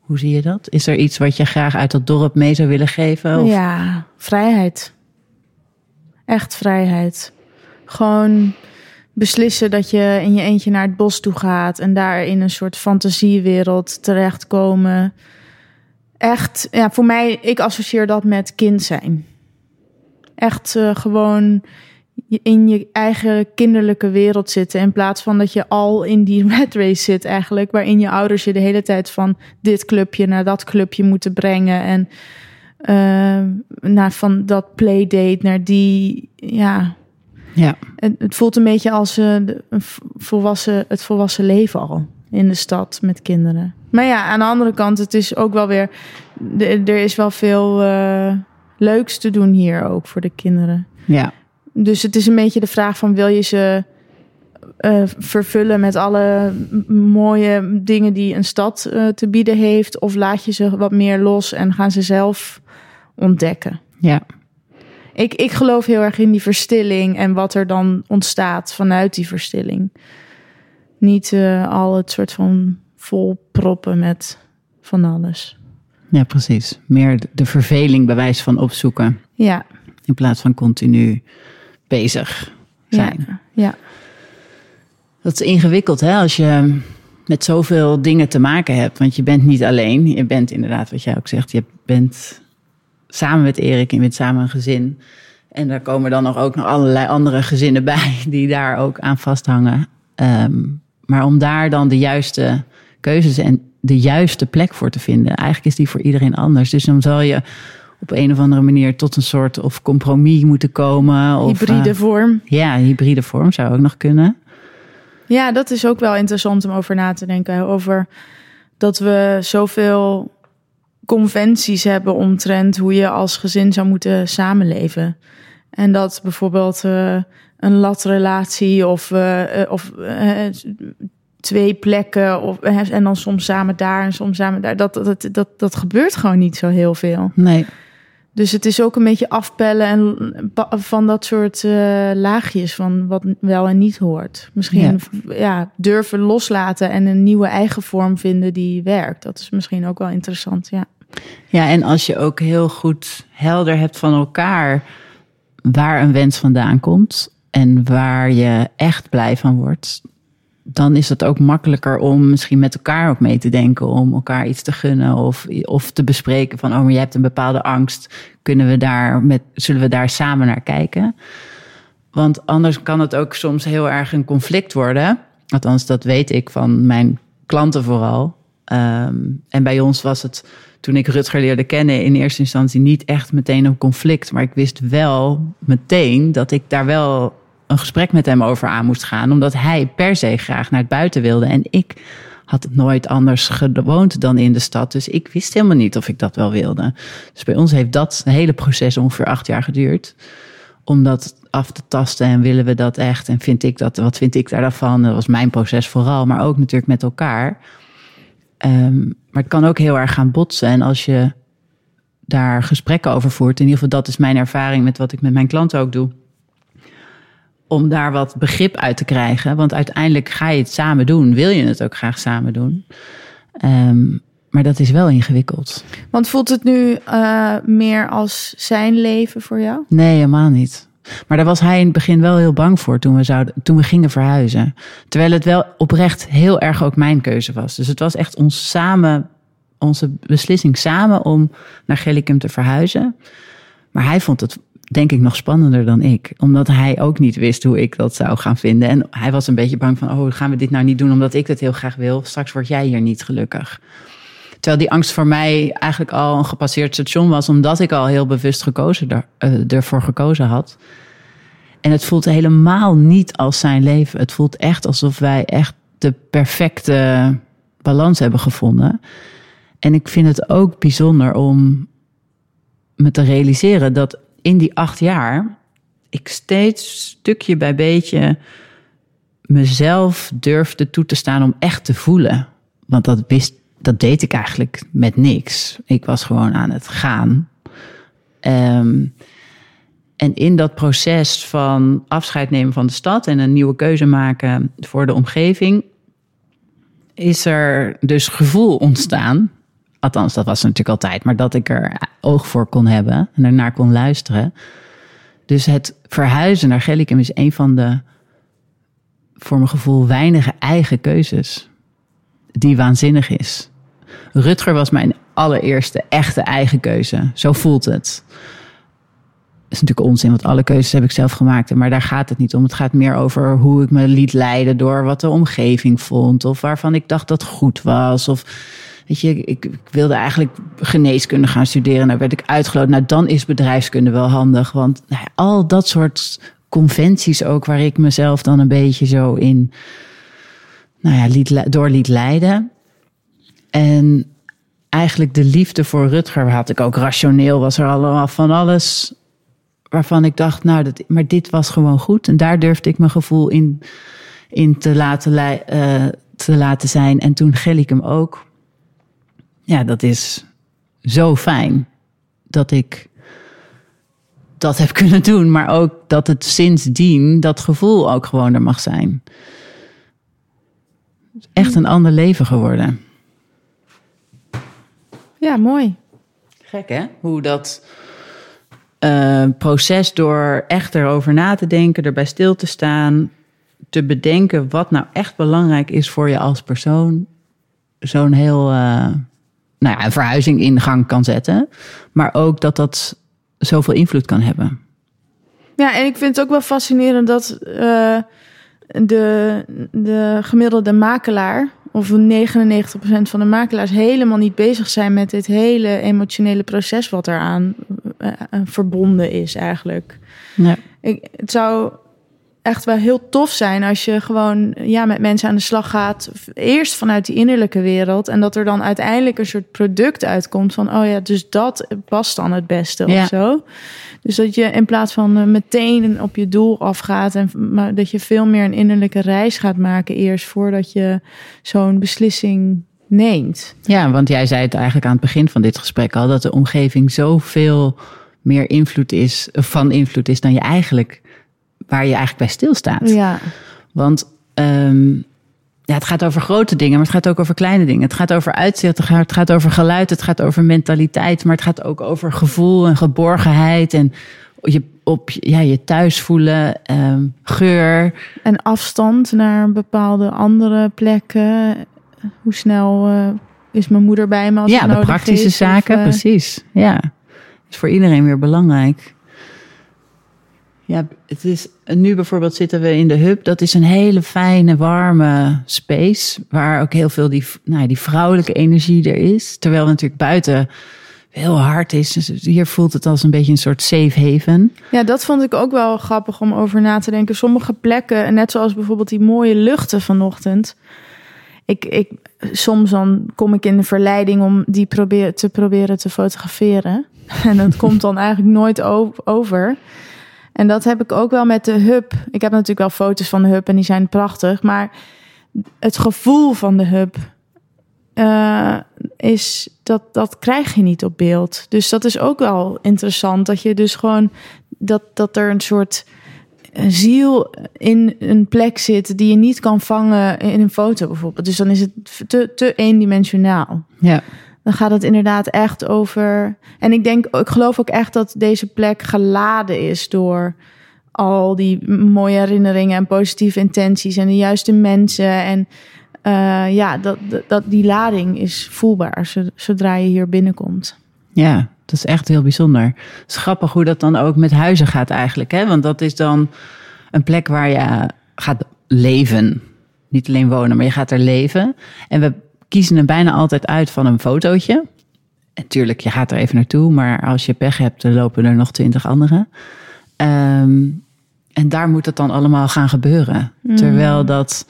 Hoe zie je dat? Is er iets wat je graag uit dat dorp mee zou willen geven? Of? Ja, vrijheid. Echt vrijheid. Gewoon beslissen dat je in je eentje naar het bos toe gaat en daar in een soort fantasiewereld terechtkomen. Echt, ja, voor mij, ik associeer dat met kind zijn. Echt uh, gewoon in je eigen kinderlijke wereld zitten. In plaats van dat je al in die red race zit eigenlijk. Waarin je ouders je de hele tijd van dit clubje naar dat clubje moeten brengen. En uh, naar van dat playdate naar die, ja... Ja. Het, het voelt een beetje als uh, een volwassen, het volwassen leven al in de stad met kinderen. Maar ja, aan de andere kant, het is ook wel weer. Er is wel veel uh, leuks te doen hier ook voor de kinderen. Ja. Dus het is een beetje de vraag van wil je ze uh, vervullen met alle mooie dingen die een stad uh, te bieden heeft, of laat je ze wat meer los en gaan ze zelf ontdekken? Ja. Ik, ik geloof heel erg in die verstilling en wat er dan ontstaat vanuit die verstilling. Niet al het soort van vol proppen met van alles. Ja, precies. Meer de verveling bewijs van opzoeken. Ja. In plaats van continu bezig zijn. Ja. ja. Dat is ingewikkeld hè, als je met zoveel dingen te maken hebt. Want je bent niet alleen. Je bent inderdaad, wat jij ook zegt, je bent samen met Erik en je bent samen een gezin. En daar komen dan nog ook nog allerlei andere gezinnen bij die daar ook aan vasthangen. Ehm, maar om daar dan de juiste keuzes en de juiste plek voor te vinden, eigenlijk is die voor iedereen anders. Dus dan zal je op een of andere manier tot een soort of compromis moeten komen. Of, hybride uh, vorm. Ja, hybride vorm zou ook nog kunnen. Ja, dat is ook wel interessant om over na te denken. Over dat we zoveel conventies hebben omtrent hoe je als gezin zou moeten samenleven. En dat bijvoorbeeld uh, een latrelatie of, uh, of twee plekken of, en dan soms samen daar en soms samen daar. Dat, dat, dat, dat gebeurt gewoon niet zo heel veel. Nee. Dus het is ook een beetje afpellen en van dat soort uh, laagjes van wat wel en niet hoort. Misschien ja. ja. durven loslaten en een nieuwe eigen vorm vinden die werkt. Dat is misschien ook wel interessant, ja. Ja, en als je ook heel goed helder hebt van elkaar waar een wens vandaan komt en waar je echt blij van wordt, dan is het ook makkelijker om misschien met elkaar ook mee te denken. Om elkaar iets te gunnen of, of te bespreken van, oh, maar je hebt een bepaalde angst. Kunnen we daar met, zullen we daar samen naar kijken? Want anders kan het ook soms heel erg een conflict worden. Althans, dat weet ik van mijn klanten vooral. Um, en bij ons was het, toen ik Rutger leerde kennen, in eerste instantie niet echt meteen een conflict. Maar ik wist wel meteen dat ik daar wel een gesprek met hem over aan moest gaan. Omdat hij per se graag naar het buiten wilde. En ik had nooit anders gewoond dan in de stad. Dus ik wist helemaal niet of ik dat wel wilde. Dus bij ons heeft dat hele proces ongeveer acht jaar geduurd. Om dat af te tasten en willen we dat echt. En vind ik dat, wat vind ik daar dan van? Dat was mijn proces vooral, maar ook natuurlijk met elkaar. Um, maar het kan ook heel erg gaan botsen. En als je daar gesprekken over voert, in ieder geval dat is mijn ervaring met wat ik met mijn klanten ook doe om daar wat begrip uit te krijgen. Want uiteindelijk ga je het samen doen. Wil je het ook graag samen doen. Um, maar dat is wel ingewikkeld. Want voelt het nu uh, meer als zijn leven voor jou? Nee, helemaal niet. Maar daar was hij in het begin wel heel bang voor toen we, zouden, toen we gingen verhuizen. Terwijl het wel oprecht heel erg ook mijn keuze was. Dus het was echt ons samen, onze beslissing samen om naar Gellicum te verhuizen. Maar hij vond het denk ik nog spannender dan ik. Omdat hij ook niet wist hoe ik dat zou gaan vinden. En hij was een beetje bang van, oh, gaan we dit nou niet doen omdat ik het heel graag wil? Straks word jij hier niet gelukkig. Terwijl die angst voor mij eigenlijk al een gepasseerd station was, omdat ik al heel bewust gekozen, er, uh, ervoor gekozen had. En het voelt helemaal niet als zijn leven. Het voelt echt alsof wij echt de perfecte balans hebben gevonden. En ik vind het ook bijzonder om me te realiseren dat in die acht jaar ik steeds stukje bij beetje mezelf durfde toe te staan om echt te voelen. Want dat wist, dat deed ik eigenlijk met niks. Ik was gewoon aan het gaan. Um, en in dat proces van afscheid nemen van de stad en een nieuwe keuze maken voor de omgeving, is er dus gevoel ontstaan Althans, dat was natuurlijk altijd, maar dat ik er oog voor kon hebben en ernaar kon luisteren. Dus het verhuizen naar Gellicum is een van de, voor mijn gevoel, weinige eigen keuzes die waanzinnig is. Rutger was mijn allereerste echte eigen keuze. Zo voelt het. Dat is natuurlijk onzin, want alle keuzes heb ik zelf gemaakt. Maar daar gaat het niet om. Het gaat meer over hoe ik me liet leiden door wat de omgeving vond. Of waarvan ik dacht dat goed was. Of Weet je, ik, wilde eigenlijk geneeskunde gaan studeren. Nou werd ik uitgeloot. Nou, dan is bedrijfskunde wel handig. Want nou al dat soort conventies ook, waar ik mezelf dan een beetje zo in, nou ja, door liet leiden. En eigenlijk de liefde voor Rutger had ik ook rationeel. Was er allemaal van alles waarvan ik dacht, nou, dat, maar dit was gewoon goed. En daar durfde ik mijn gevoel in, in te, laten, uh, te laten zijn. En toen Gellicum ook ja, dat is zo fijn dat ik dat heb kunnen doen, maar ook dat het sindsdien dat gevoel ook gewoon er mag zijn. Echt een ander leven geworden. Ja, mooi. Gek hè? Hoe dat uh, proces door echt erover na te denken, erbij stil te staan, te bedenken wat nou echt belangrijk is voor je als persoon, zo'n heel uh, nou ja, een verhuizing in gang kan zetten. Maar ook dat dat zoveel invloed kan hebben. Ja, en ik vind het ook wel fascinerend dat uh, de, de gemiddelde makelaar, of 99% van de makelaars, helemaal niet bezig zijn met dit hele emotionele proces wat eraan uh, verbonden is eigenlijk. Ja. Ik, het zou echt wel heel tof zijn als je gewoon ja, met mensen aan de slag gaat. Eerst vanuit die innerlijke wereld. En dat er dan uiteindelijk een soort product uitkomt van oh ja, dus dat past dan het beste ja. of zo. Dus dat je in plaats van uh, meteen op je doel afgaat. En maar dat je veel meer een innerlijke reis gaat maken eerst voordat je zo'n beslissing neemt. Ja, want jij zei het eigenlijk aan het begin van dit gesprek al, dat de omgeving zoveel meer invloed is, van invloed is dan je eigenlijk waar je eigenlijk bij stilstaat. Ja. Want um, ja, het gaat over grote dingen, maar het gaat ook over kleine dingen. Het gaat over uitzicht, het gaat over geluid, het gaat over mentaliteit, maar het gaat ook over gevoel en geborgenheid en je op ja, je thuis voelen, um, geur. En afstand naar bepaalde andere plekken. Hoe snel uh, is mijn moeder bij me als Ja, de praktische zaken, of, uh... precies. Ja, is voor iedereen weer belangrijk. Ja, het is, nu bijvoorbeeld zitten we in de hub. Dat is een hele fijne, warme space. Waar ook heel veel die, nou, die vrouwelijke energie er is. Terwijl natuurlijk buiten heel hard is. Dus hier voelt het als een beetje een soort safe haven. Ja, dat vond ik ook wel grappig om over na te denken. Sommige plekken, net zoals bijvoorbeeld die mooie luchten vanochtend. Ik, ik, soms dan kom ik in de verleiding om die probeer, te proberen te fotograferen. En dat komt dan eigenlijk nooit over. En dat heb ik ook wel met de hub. Ik heb natuurlijk wel foto's van de hub en die zijn prachtig. Maar het gevoel van de hub uh, is dat dat krijg je niet op beeld. Dus dat is ook wel interessant. Dat je dus gewoon dat, dat er een soort ziel in een plek zit die je niet kan vangen in een foto bijvoorbeeld. Dus dan is het te, te eendimensionaal. Ja dan gaat het inderdaad echt over. En ik denk, ik geloof ook echt dat deze plek geladen is door al die mooie herinneringen en positieve intenties en de juiste mensen. En uh, ja, dat, dat, die lading is voelbaar zodra je hier binnenkomt. Ja, dat is echt heel bijzonder. Grappig hoe dat dan ook met huizen gaat eigenlijk. Hè? Want dat is dan een plek waar je gaat leven. Niet alleen wonen, maar je gaat er leven. En we kiezen hem bijna altijd uit van een fotootje. En tuurlijk, je gaat er even naartoe, maar als je pech hebt, dan lopen er nog twintig anderen. Um, en daar moet het dan allemaal gaan gebeuren. Mm. Terwijl dat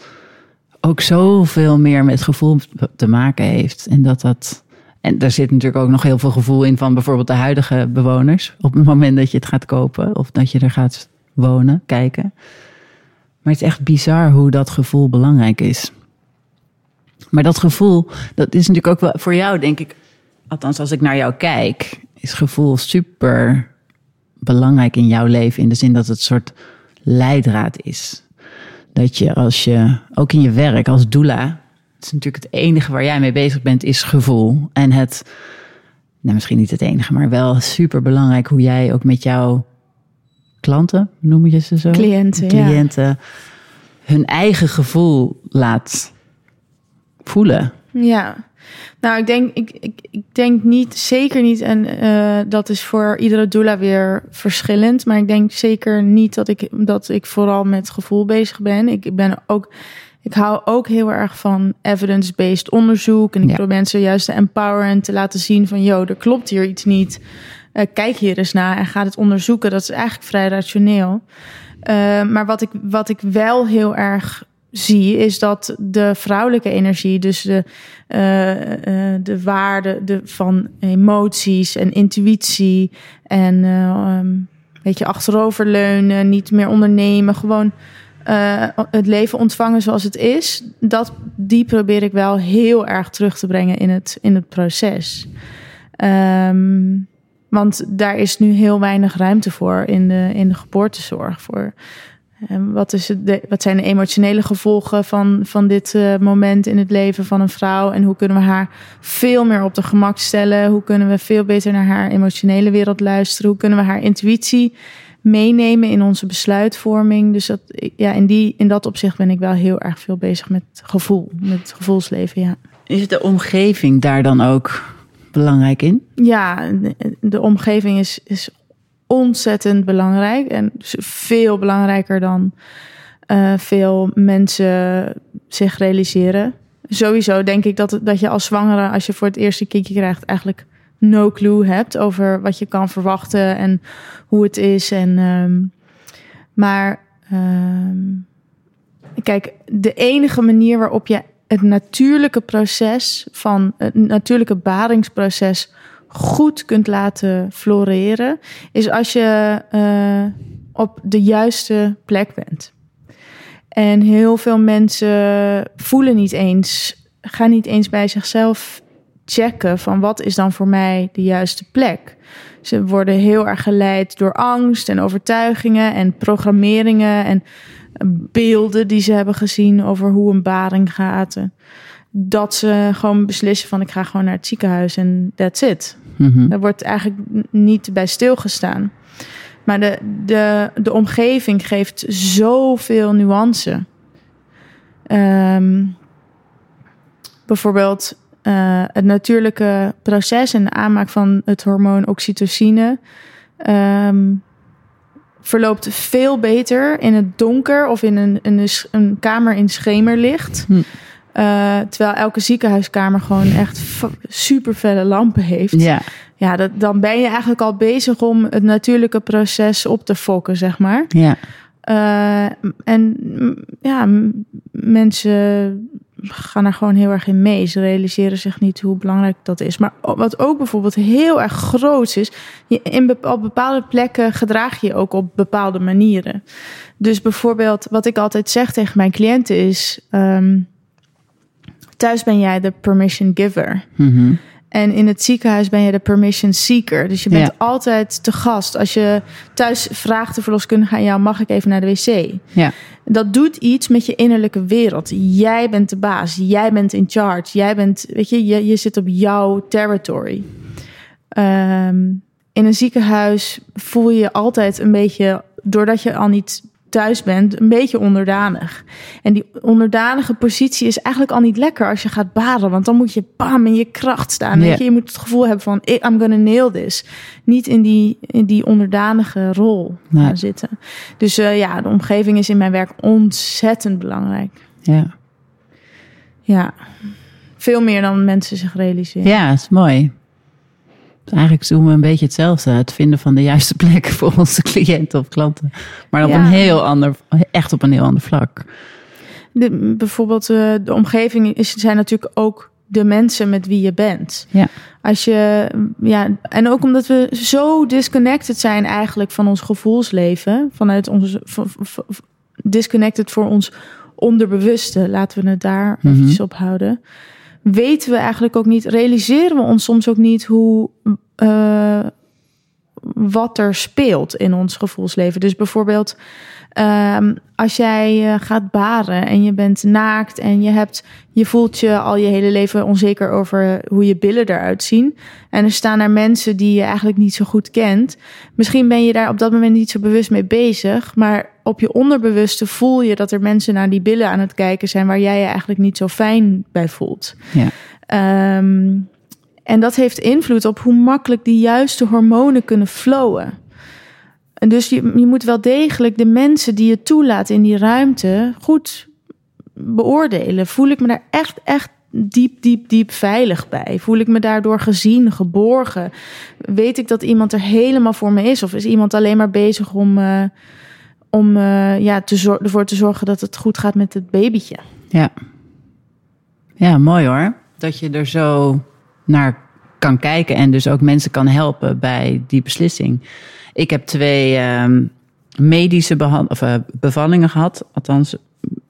ook zoveel meer met gevoel te maken heeft. En dat dat. En daar zit natuurlijk ook nog heel veel gevoel in van bijvoorbeeld de huidige bewoners. Op het moment dat je het gaat kopen of dat je er gaat wonen, kijken. Maar het is echt bizar hoe dat gevoel belangrijk is. Maar dat gevoel, dat is natuurlijk ook wel voor jou, denk ik. Althans, als ik naar jou kijk, is gevoel super belangrijk in jouw leven. In de zin dat het een soort leidraad is. Dat je als je, ook in je werk als doula, het is natuurlijk het enige waar jij mee bezig bent, is gevoel. En het, nou misschien niet het enige, maar wel super belangrijk hoe jij ook met jouw klanten, noem je ze zo? Cliënten. Cliënten. Hun eigen gevoel laat voelen. Ja, nou, ik denk, ik, ik, ik denk niet, zeker niet, en uh, dat is voor iedere doula weer verschillend. Maar ik denk zeker niet dat ik, dat ik vooral met gevoel bezig ben. Ik ben ook, ik hou ook heel erg van evidence-based onderzoek. En ik ja. probeer mensen juist te empoweren en te laten zien van, joh, er klopt hier iets niet. Uh, kijk hier eens naar en ga het onderzoeken. Dat is eigenlijk vrij rationeel. Uh, maar wat ik, wat ik wel heel erg zie, is dat de vrouwelijke energie, dus de, uh, uh, de waarde de, van emoties en intuïtie en uh, um, weet je, achteroverleunen, niet meer ondernemen, gewoon het leven ontvangen zoals het is, dat, die probeer ik wel heel erg terug te brengen in het, in het proces. Um, want daar is nu heel weinig ruimte voor in de, in de geboortezorg. Voor en wat, is het, wat zijn de emotionele gevolgen van, van dit uh, moment in het leven van een vrouw? En hoe kunnen we haar veel meer op de gemak stellen? Hoe kunnen we veel beter naar haar emotionele wereld luisteren? Hoe kunnen we haar intuïtie meenemen in onze besluitvorming? Dus dat, ja, in, die, in dat opzicht ben ik wel heel erg veel bezig met gevoel, met het gevoelsleven. Ja. Is de omgeving daar dan ook belangrijk in? Ja, de, de omgeving is, is ontzettend belangrijk. En veel belangrijker dan uh, veel mensen zich realiseren. Sowieso denk ik dat, dat je als zwangere, als je voor het eerste kindje krijgt, eigenlijk no clue hebt over wat je kan verwachten en hoe het is. En, um, maar um, kijk, de enige manier waarop je het natuurlijke proces van het natuurlijke baringsproces goed kunt laten floreren, is als je uh, op de juiste plek bent. En heel veel mensen voelen niet eens, gaan niet eens bij zichzelf checken van wat is dan voor mij de juiste plek. Ze worden heel erg geleid door angst en overtuigingen en programmeringen en beelden die ze hebben gezien over hoe een baring gaat. Dat ze gewoon beslissen van ik ga gewoon naar het ziekenhuis en that's it. Mm Daar wordt eigenlijk niet bij stilgestaan. Maar de, de, de omgeving geeft zoveel nuance. Um, bijvoorbeeld uh, het natuurlijke proces en de aanmaak van het hormoon oxytocine um, verloopt veel beter in het donker of in een, een, een kamer in schemerlicht. Hm. Uh, terwijl elke ziekenhuiskamer gewoon echt super felle lampen heeft. Ja, ja dat, dan ben je eigenlijk al bezig om het natuurlijke proces op te fokken, zeg maar. Ja. Uh, en ja, mensen gaan er gewoon heel erg in mee. Ze realiseren zich niet hoe belangrijk dat is. Maar wat ook bijvoorbeeld heel erg groot is, je in op bepaalde plekken gedraag je ook op bepaalde manieren. Dus bijvoorbeeld, wat ik altijd zeg tegen mijn cliënten is: um, thuis ben jij de permission giver. Mm En in het ziekenhuis ben je de permission seeker. Dus je bent altijd te gast. Als je thuis vraagt de verloskundige aan jou: mag ik even naar de wc? Ja. Dat doet iets met je innerlijke wereld. Jij bent de baas. Jij bent in charge. Jij bent, weet je, je, je zit op jouw territory. Um, in een ziekenhuis voel je je altijd een beetje, doordat je al niet thuis bent, een beetje onderdanig. En die onderdanige positie is eigenlijk al niet lekker als je gaat baden. Want dan moet je bam in je kracht staan. Weet je? je moet het gevoel hebben van I'm gonna nail this. Niet in die, in die onderdanige rol gaan zitten. Dus uh, ja, de omgeving is in mijn werk ontzettend belangrijk. Ja. Ja. Veel meer dan mensen zich realiseren. Ja, is mooi. Eigenlijk doen we een beetje hetzelfde. Het vinden van de juiste plek voor onze cliënten of klanten. Maar op een heel ander, echt op een heel ander vlak. De, bijvoorbeeld uh, de omgeving is, zijn natuurlijk ook de mensen met wie je bent. Ja. Als je, ja, en ook omdat we zo disconnected zijn eigenlijk van ons gevoelsleven, vanuit onze disconnected voor ons onderbewuste, laten we het daar mm -hmm. op houden weten we eigenlijk ook niet, realiseren we ons soms ook niet hoe uh, wat er speelt in ons gevoelsleven. Dus bijvoorbeeld, um, als jij uh, gaat baren en je bent naakt en je hebt, je voelt je al je hele leven onzeker over hoe je billen eruit zien. En er staan er mensen die je eigenlijk niet zo goed kent. Misschien ben je daar op dat moment niet zo bewust mee bezig, maar op je onderbewuste voel je dat er mensen naar die billen aan het kijken zijn waar jij je eigenlijk niet zo fijn bij voelt. Ja. Um, en dat heeft invloed op hoe makkelijk die juiste hormonen kunnen flowen. En dus je, je moet wel degelijk de mensen die je toelaat in die ruimte goed beoordelen. Voel ik me daar echt, echt diep, diep, diep veilig bij? Voel ik me daardoor gezien, geborgen? Weet ik dat iemand er helemaal voor me is? Of is iemand alleen maar bezig om, uh, om uh, ja, te ervoor te zorgen dat het goed gaat met het babytje? Ja. Ja, mooi hoor. Dat je er zo naar kan kijken en dus ook mensen kan helpen bij die beslissing. Ik heb twee um, medische uh, bevallingen gehad. Althans,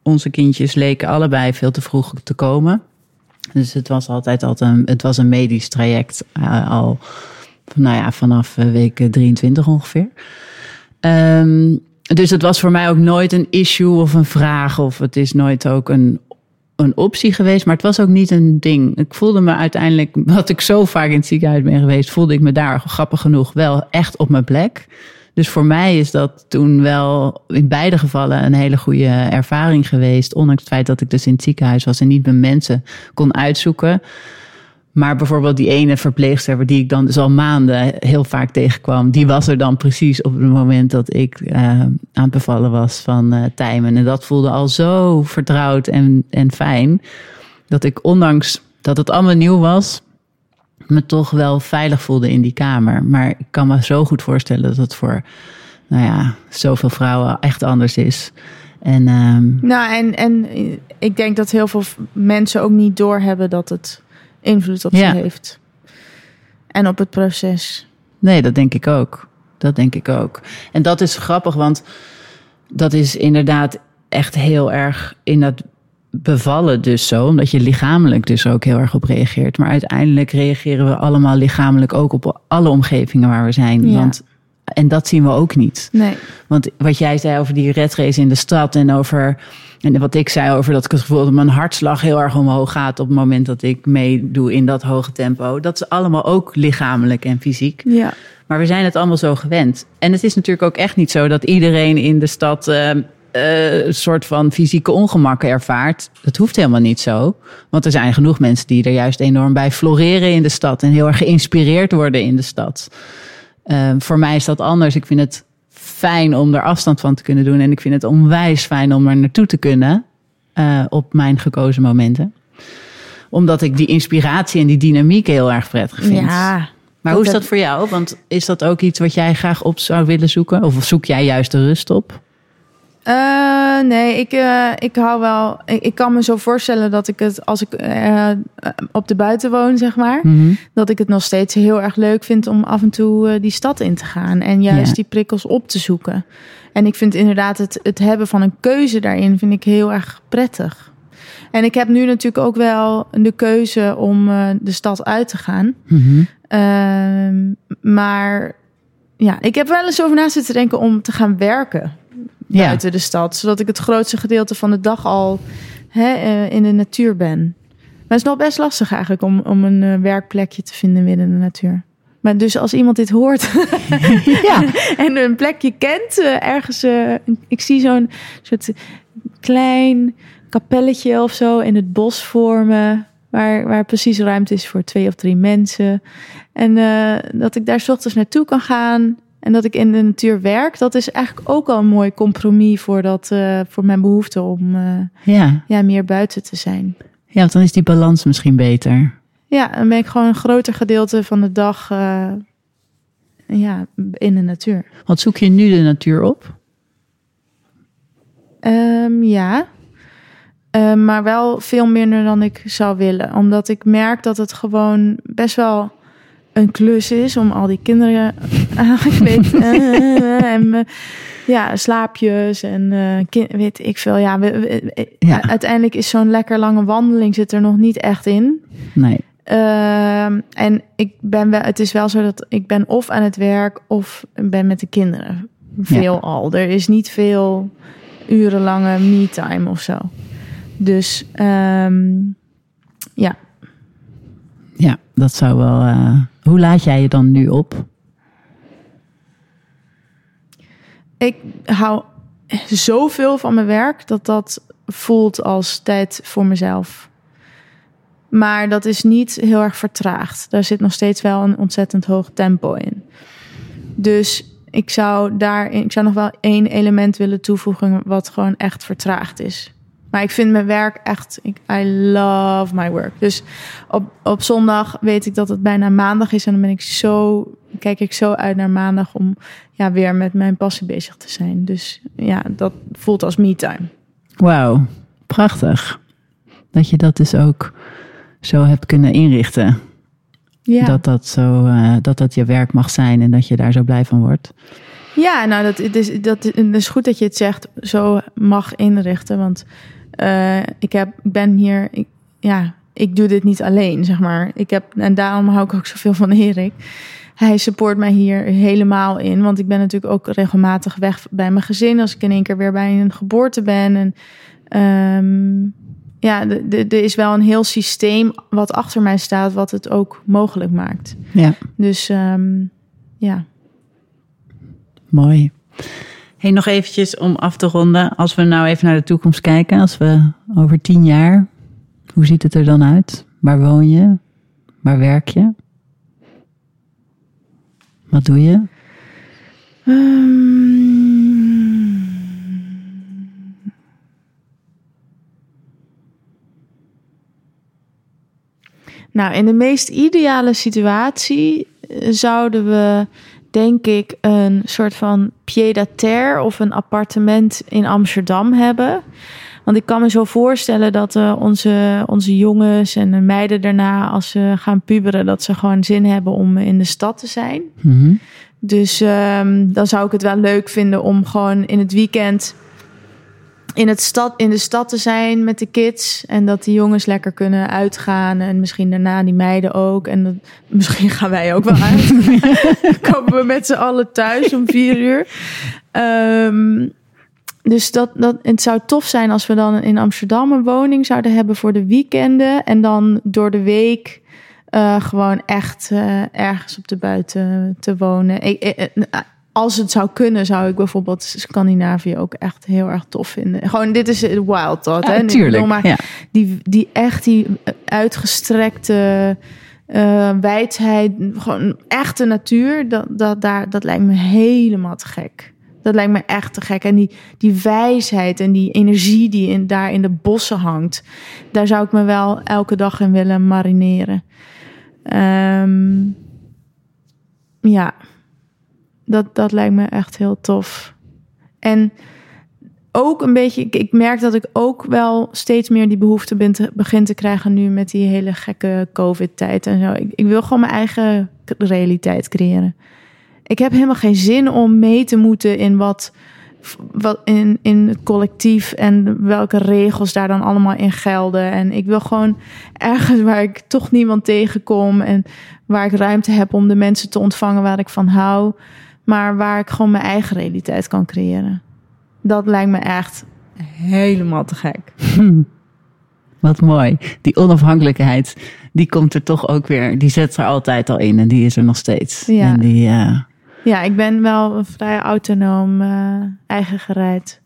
onze kindjes leken allebei veel te vroeg te komen. Dus het was altijd, altijd een, het was een medisch traject uh, al nou ja, vanaf uh, week 23 ongeveer. Um, dus het was voor mij ook nooit een issue of een vraag. Of het is nooit ook een een optie geweest, maar het was ook niet een ding. Ik voelde me uiteindelijk, wat ik zo vaak in het ziekenhuis ben geweest, voelde ik me daar grappig genoeg wel echt op mijn plek. Dus voor mij is dat toen wel in beide gevallen een hele goede ervaring geweest. Ondanks het feit dat ik dus in het ziekenhuis was en niet mijn mensen kon uitzoeken. Maar bijvoorbeeld die ene verpleegster die ik dan dus al maanden heel vaak tegenkwam, die was er dan precies op het moment dat ik uh, aan het bevallen was van uh, Tijmen. En dat voelde al zo vertrouwd en, en fijn, dat ik ondanks dat het allemaal nieuw was, me toch wel veilig voelde in die kamer. Maar ik kan me zo goed voorstellen dat het voor nou ja, zoveel vrouwen echt anders is. En, um... Nou, en, en ik denk dat heel veel mensen ook niet doorhebben dat het invloed op ja. ze heeft. En op het proces. Nee, dat denk ik ook. Dat denk ik ook. En dat is grappig, want dat is inderdaad echt heel erg in dat bevallen dus zo, omdat je lichamelijk dus ook heel erg op reageert. Maar uiteindelijk reageren we allemaal lichamelijk ook op alle omgevingen waar we zijn. Ja. Want, en dat zien we ook niet. Nee. Want wat jij zei over die redrace in de stad en over. En wat ik zei over dat ik het gevoel dat mijn hartslag heel erg omhoog gaat op het moment dat ik meedoe in dat hoge tempo. Dat is allemaal ook lichamelijk en fysiek. Ja. Maar we zijn het allemaal zo gewend. En het is natuurlijk ook echt niet zo dat iedereen in de stad uh, uh, soort van fysieke ongemakken ervaart. Dat hoeft helemaal niet zo. Want er zijn genoeg mensen die er juist enorm bij floreren in de stad en heel erg geïnspireerd worden in de stad. Uh, voor mij is dat anders. Ik vind het fijn om er afstand van te kunnen doen. En ik vind het onwijs fijn om er naartoe te kunnen uh, op mijn gekozen momenten. Omdat ik die inspiratie en die dynamiek heel erg prettig vind. Ja. Maar hoe is dat voor jou? Want is dat ook iets wat jij graag op zou willen zoeken? Of zoek jij juist de rust op? Uh, nee, ik, uh, ik hou wel. Ik, ik, kan me zo voorstellen dat ik het als ik uh, op de buiten woon, zeg maar, mm -hmm. dat ik het nog steeds heel erg leuk vind om af en toe die stad in te gaan en juist ja. die prikkels op te zoeken. En ik vind inderdaad het, het hebben van een keuze daarin vind ik heel erg prettig. En ik heb nu natuurlijk ook wel de keuze om de stad uit te gaan. Mm -hmm. maar ja, ik heb wel eens over na zitten denken om te gaan werken buiten ja. de stad. Zodat ik het grootste gedeelte van de dag al hè, uh, in de natuur ben. Maar het is nog best lastig eigenlijk om, om een uh, werkplekje te vinden midden in de natuur. Maar dus als iemand dit hoort ja. en een plekje kent, uh, ergens, ik zie zo'n soort klein kapelletje of zo in het bos vormen. Waar, waar precies ruimte is voor twee of drie mensen. En dat ik daar s ochtends naartoe kan gaan en dat ik in de natuur werk, dat is eigenlijk ook al een mooi compromis voor, dat, uh, voor mijn behoefte om uh, ja. Ja, meer buiten te zijn. Ja, want dan is die balans misschien beter. Ja, dan ben ik gewoon een groter gedeelte van de dag uh, ja, in de natuur. Wat zoek je nu de natuur op? Um, ja, maar wel veel minder dan ik zou willen. Omdat ik merk dat het gewoon best wel een klus is om al die kinderen aangekleed uh, en ja, slaapjes en kind, weet ik veel. Ja, we, we, ja. uiteindelijk is zo'n lekker lange wandeling zit er nog niet echt in. Nee. Uh, en ik ben wel, het is wel zo dat ik ben of aan het werk of ben met de kinderen. Veel ja. al. Er is niet veel urenlange me-time of zo. Dus um, ja. Ja, dat zou wel. Uh, hoe laat jij je dan nu op? Ik hou zoveel van mijn werk dat dat voelt als tijd voor mezelf. Maar dat is niet heel erg vertraagd. Daar zit nog steeds wel een ontzettend hoog tempo in. Dus ik zou daar, ik zou nog wel één element willen toevoegen wat gewoon echt vertraagd is. Maar ik vind mijn werk echt, ik, I love my work. Dus op, op zondag weet ik dat het bijna maandag is. En dan ben ik zo, kijk ik zo uit naar maandag om ja, weer met mijn passie bezig te zijn. Dus ja, dat voelt als me-time. Wauw, prachtig. Dat je dat dus ook zo hebt kunnen inrichten. Ja. Dat, dat, zo, uh, dat dat je werk mag zijn en dat je daar zo blij van wordt. Ja, nou, dat, het is, dat, het is goed dat je het zegt, zo mag inrichten. Want uh, ik, heb, ben hier, ik, ja, ik doe dit niet alleen, zeg maar. Ik heb, en daarom hou ik ook zoveel van Erik. Hij support mij hier helemaal in. Want ik ben natuurlijk ook regelmatig weg bij mijn gezin. Als ik in één keer weer bij een geboorte ben. En um, ja, er is wel een heel systeem wat achter mij staat, wat het ook mogelijk maakt. Ja. Dus um, ja. Mooi. Hey, nog eventjes om af te ronden. Als we nou even naar de toekomst kijken. Als we over tien jaar, hoe ziet het er dan uit? Waar woon je? Waar werk je? Wat doe je? Ehm, nou, in de meest ideale situatie eh, zouden we, denk ik, een soort van pied-à-terre of een appartement in Amsterdam hebben. Want ik kan me zo voorstellen dat uh, onze, onze jongens en de meiden daarna, als ze gaan puberen, dat ze gewoon zin hebben om in de stad te zijn. Mhm. Dus um, dan zou ik het wel leuk vinden om gewoon in het weekend in, het stad, in de stad te zijn met de kids. En dat die jongens lekker kunnen uitgaan. En misschien daarna die meiden ook. En dat, misschien gaan wij ook wel uit. Komen we met z'n allen thuis om vier uur. Um, dus dat, dat, het zou tof zijn als we dan in Amsterdam een woning zouden hebben voor de weekenden. En dan door de week uh, gewoon echt uh, ergens op de buiten te wonen. Ik, ik, als het zou kunnen, zou ik bijvoorbeeld Scandinavië ook echt heel erg tof vinden. Gewoon, dit is wild thought. Ja, hè? Tuurlijk, maar ja. die, die echt die uitgestrekte uh, wijdheid, gewoon echte natuur, dat, dat, daar, dat lijkt me helemaal te gek. Dat lijkt me echt te gek. En die, die wijsheid en die energie die in, daar in de bossen hangt, daar zou ik me wel elke dag in willen marineren. Um, ja, dat, dat lijkt me echt heel tof. En ook een beetje, ik, merk dat ik ook wel steeds meer die behoefte ben te, begin te krijgen nu met die hele gekke COVID-tijd en zo. Ik, ik wil gewoon mijn eigen realiteit creëren. Ik heb helemaal geen zin om mee te moeten in wat, wat in, in het collectief en welke regels daar dan allemaal in gelden. En ik wil gewoon ergens waar ik toch niemand tegenkom en waar ik ruimte heb om de mensen te ontvangen waar ik van hou, maar waar ik gewoon mijn eigen realiteit kan creëren. Dat lijkt me echt helemaal te gek. Hm. Wat mooi. Die onafhankelijkheid, die komt er toch ook weer. Die zet er altijd al in en die is er nog steeds. Ja. En die, uh... Ja, ik ben wel vrij autonoom, uh, eigen gereid.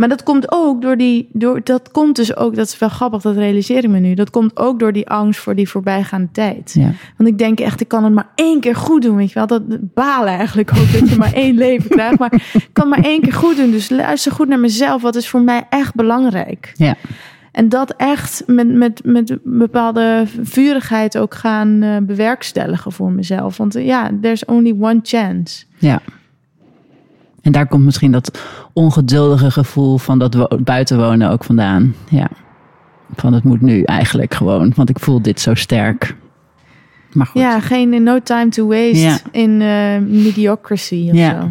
Maar dat komt ook door die. Door, dat komt dus ook, dat is wel grappig, dat realiseer ik me nu. Dat komt ook door die angst voor die voorbijgaande tijd. Ja. Want ik denk echt, ik kan het maar één keer goed doen. Weet je wel, dat balen eigenlijk ook dat je maar één leven krijgt. Maar ik kan maar één keer goed doen. Dus luister goed naar mezelf. Wat is voor mij echt belangrijk? Ja. En dat echt met, met, met bepaalde vurigheid ook gaan uh, bewerkstelligen voor mezelf. Want uh, ja, there's only one chance. Ja. En daar komt misschien dat ongeduldige gevoel van dat buiten wonen ook vandaan. Ja. Van het moet nu eigenlijk gewoon, want ik voel dit zo sterk. Maar goed. Ja, geen no time to waste Ja. in uh, mediocrity of Ja. zo.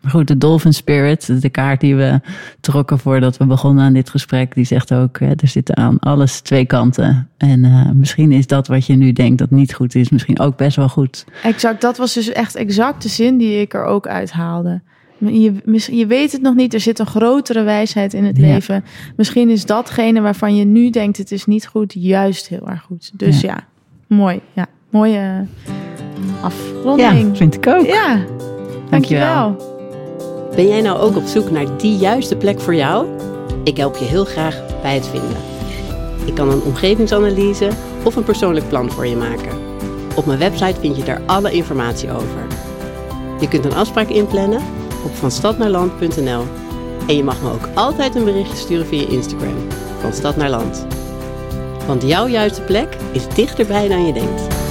Maar goed, de Dolphin Spirit, de kaart die we trokken voordat we begonnen aan dit gesprek, die zegt ook, hè, er zitten aan alles twee kanten. En uh, misschien is dat wat je nu denkt dat niet goed is, misschien ook best wel goed. Exact, dat was dus echt exact de zin die ik er ook uithaalde. Je, je weet het nog niet, er zit een grotere wijsheid in het Ja. leven. Misschien is datgene waarvan je nu denkt het is niet goed, juist heel erg goed. Dus Ja. ja, mooi. Ja, mooie Ja, afronding. vind ik ook. Ja, dankjewel. Ben jij nou ook op zoek naar die juiste plek voor jou? Ik help je heel graag bij het vinden. Ik kan een omgevingsanalyse of een persoonlijk plan voor je maken. Op mijn website vind je daar alle informatie over. Je kunt een afspraak inplannen op vanstadnaarland.nl en je mag me ook altijd een berichtje sturen via Instagram van Stad naar Land. Want jouw juiste plek is dichterbij dan je denkt.